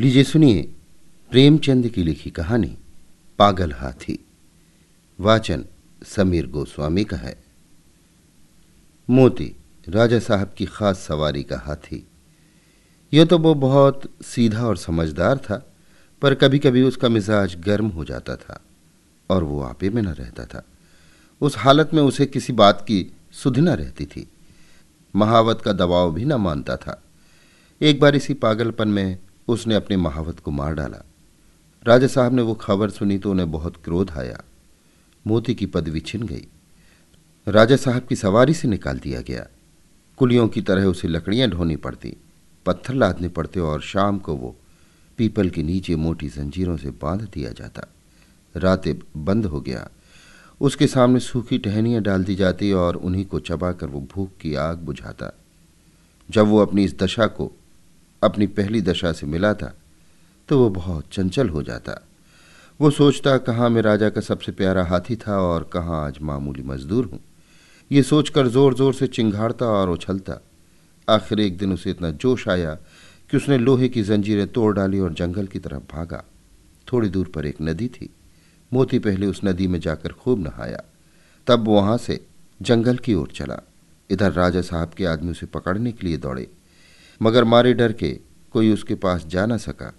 लीजिए सुनिए प्रेमचंद की लिखी कहानी, पागल हाथी। वाचन समीर गोस्वामी का है। मोती, राजा साहब की खास सवारी का हाथी। यह तो वो बहुत सीधा और समझदार था, पर कभी कभी उसका मिजाज गर्म हो जाता था और वो आपे में न रहता था। उस हालत में उसे किसी बात की सुध न रहती थी। महावत का दबाव भी न मानता था। एक बार इसी पागलपन में उसने अपनी महावत को मार डाला। राजा साहब ने वो खबर सुनी तो उन्हें बहुत क्रोध आया। मोती की पदवी छिन गई। राजा साहब की सवारी से निकाल दिया गया। कुलियों की तरह उसे लकड़ियाँ ढोनी पड़ती, पत्थर लादने पड़ते और शाम को वो पीपल के नीचे मोटी जंजीरों से बाँध दिया जाता। रातें बंद हो गया। उसके सामने सूखी टहनियाँ डाल दी जाती और उन्हीं को चबाकर वो भूख की आग बुझाता। जब वो अपनी इस दशा को अपनी पहली दशा से मिला था तो वो बहुत चंचल हो जाता। वो सोचता, कहाँ मैं राजा का सबसे प्यारा हाथी था और कहाँ आज मामूली मजदूर हूँ। ये सोचकर ज़ोर ज़ोर से चिंगाड़ता और उछलता। आखिर एक दिन उसे इतना जोश आया कि उसने लोहे की जंजीरें तोड़ डाली और जंगल की तरफ़ भागा। थोड़ी दूर पर एक नदी थी। मोती पहले उस नदी में जाकर खूब नहाया। तब वहाँ से जंगल की ओर चला। इधर राजा साहब के आदमी उसे पकड़ने के लिए दौड़े। मगर मारे डर के कोई उसके पास जा ना सका।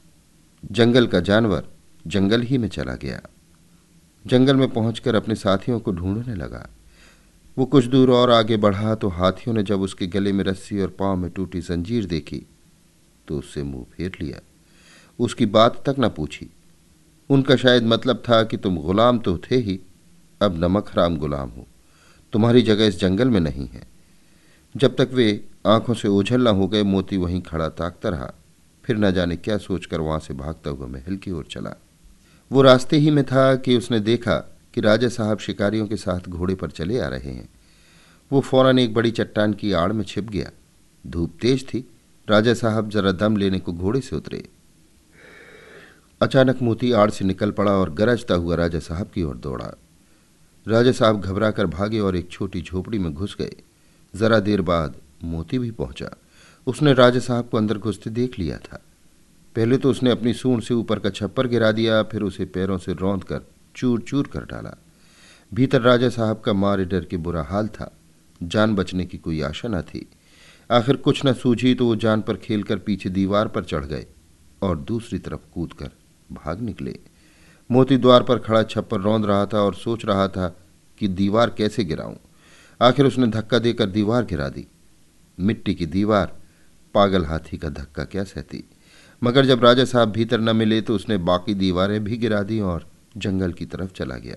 जंगल का जानवर जंगल ही में चला गया। जंगल में पहुंचकर अपने साथियों को ढूँढने लगा। वो कुछ दूर और आगे बढ़ा तो हाथियों ने जब उसके गले में रस्सी और पाँव में टूटी जंजीर देखी तो उससे मुँह फेर लिया। उसकी बात तक न पूछी। उनका शायद मतलब था कि तुम गुलाम तो थे ही, अब नमक हराम गुलाम हो। तुम्हारी जगह इस जंगल में नहीं है। जब तक वे आँखों से ओझल न हो गए, मोती वहीं खड़ा ताकता रहा। फिर न जाने क्या सोचकर वहाँ से भागता हुआ महल की ओर चला। वो रास्ते ही में था कि उसने देखा कि राजा साहब शिकारियों के साथ घोड़े पर चले आ रहे हैं। वो फ़ौरन एक बड़ी चट्टान की आड़ में छिप गया। धूप तेज थी। राजा साहब जरा दम लेने को घोड़े से उतरे। अचानक मोती आड़ से निकल पड़ा और गरजता हुआ राजा साहब की ओर दौड़ा। राजा साहब घबरा कर भागे और एक छोटी झोपड़ी में घुस गए। जरा देर बाद मोती भी पहुँचा। उसने राजा साहब को अंदर घुसते देख लिया था। पहले तो उसने अपनी सूंड से ऊपर का छप्पर गिरा दिया, फिर उसे पैरों से रौंद कर चूर चूर कर डाला। भीतर राजा साहब का मारे डर के बुरा हाल था। जान बचने की कोई आशा न थी। आखिर कुछ न सूझी तो वो जान पर खेलकर पीछे दीवार पर चढ़ गए और दूसरी तरफ़ कूद कर भाग निकले। मोती द्वार पर खड़ा छप्पर रौंद रहा था और सोच रहा था कि दीवार कैसे गिराऊं। आखिर उसने धक्का देकर दीवार गिरा दी। मिट्टी की दीवार, पागल हाथी का धक्का क्या सहती। मगर जब राजा साहब भीतर न मिले तो उसने बाकी दीवारें भी गिरा दी और जंगल की तरफ़ चला गया।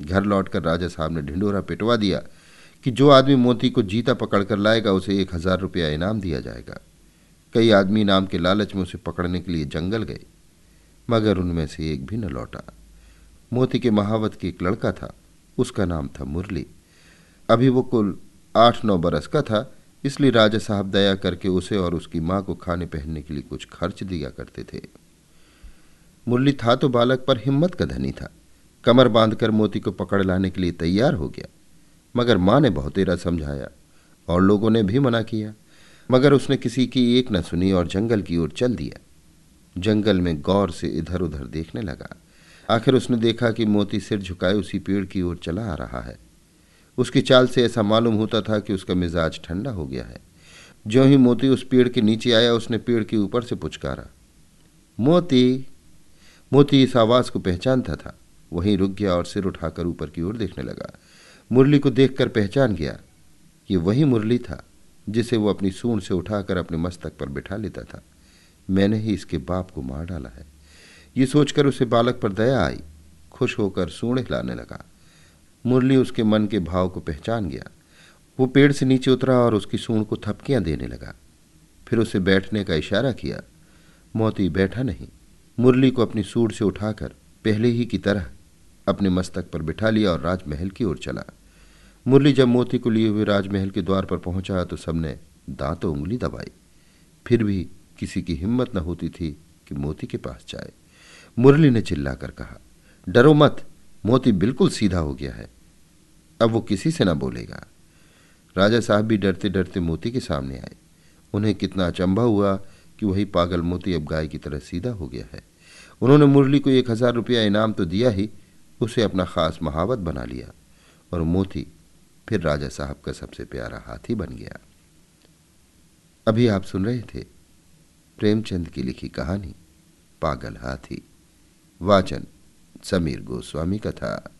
घर लौटकर राजा साहब ने ढिंडोरा पिटवा दिया कि जो आदमी मोती को जीता पकड़ कर लाएगा, उसे एक हज़ार रुपया इनाम दिया जाएगा। कई आदमी इनाम के लालच में उसे पकड़ने के लिए जंगल गए, मगर उनमें से एक भी न लौटा। मोती के महावत के एक लड़का था, उसका नाम था मुरली। अभी वो कुल आठ नौ बरस का था, इसलिए राजा साहब दया करके उसे और उसकी माँ को खाने पहनने के लिए कुछ खर्च दिया करते थे। मुरली था तो बालक पर हिम्मत का धनी था। कमर बांधकर मोती को पकड़ लाने के लिए तैयार हो गया। मगर माँ ने बहुतेरा समझाया और लोगों ने भी मना किया। मगर उसने किसी की एक न सुनी और जंगल की ओर चल दिया। जंगल में गौर से इधर उधर देखने लगा। आखिर उसने देखा कि मोती सिर झुकाए उसी पेड़ की ओर चला आ रहा है। उसकी चाल से ऐसा मालूम होता था कि उसका मिजाज ठंडा हो गया है। जो ही मोती उस पेड़ के नीचे आया, उसने पेड़ के ऊपर से पुचकारा। मोती मोती इस आवाज़ को पहचानता था। वहीं रुक गया और सिर उठाकर ऊपर की ओर देखने लगा। मुरली को देखकर पहचान गया कि वही मुरली था, जिसे वो अपनी सूंड से उठाकर अपने मस्तक पर बिठा लेता था। मैंने ही इसके बाप को मार डाला है। ये सोचकर उसे बालक पर दया आई। खुश होकर सूढ़ हिलाने लगा। मुरली उसके मन के भाव को पहचान गया। वो पेड़ से नीचे उतरा और उसकी सूंड को थपकियाँ देने लगा। फिर उसे बैठने का इशारा किया। मोती बैठा नहीं। मुरली को अपनी सूंड से उठाकर पहले ही की तरह अपने मस्तक पर बिठा लिया और राजमहल की ओर चला। मुरली जब मोती को लिए हुए राजमहल के द्वार पर पहुँचा तो सबने दांतों उंगली दबाई। फिर भी किसी की हिम्मत न होती थी कि मोती के पास जाए। मुरली ने चिल्लाकर कहा, डरो मत। मोती बिल्कुल सीधा हो गया है। अब वो किसी से ना बोलेगा। राजा साहब भी डरते डरते मोती के सामने आए। उन्हें कितना अचंभा हुआ कि वही पागल मोती अब गाय की तरह सीधा हो गया है। उन्होंने मुरली को एक हज़ार रुपया इनाम तो दिया ही, उसे अपना खास महावत बना लिया और मोती फिर राजा साहब का सबसे प्यारा हाथी बन गया। अभी आप सुन रहे थे प्रेमचंद की लिखी कहानी, पागल हाथी, वाचन समीर गोस्वामी का था।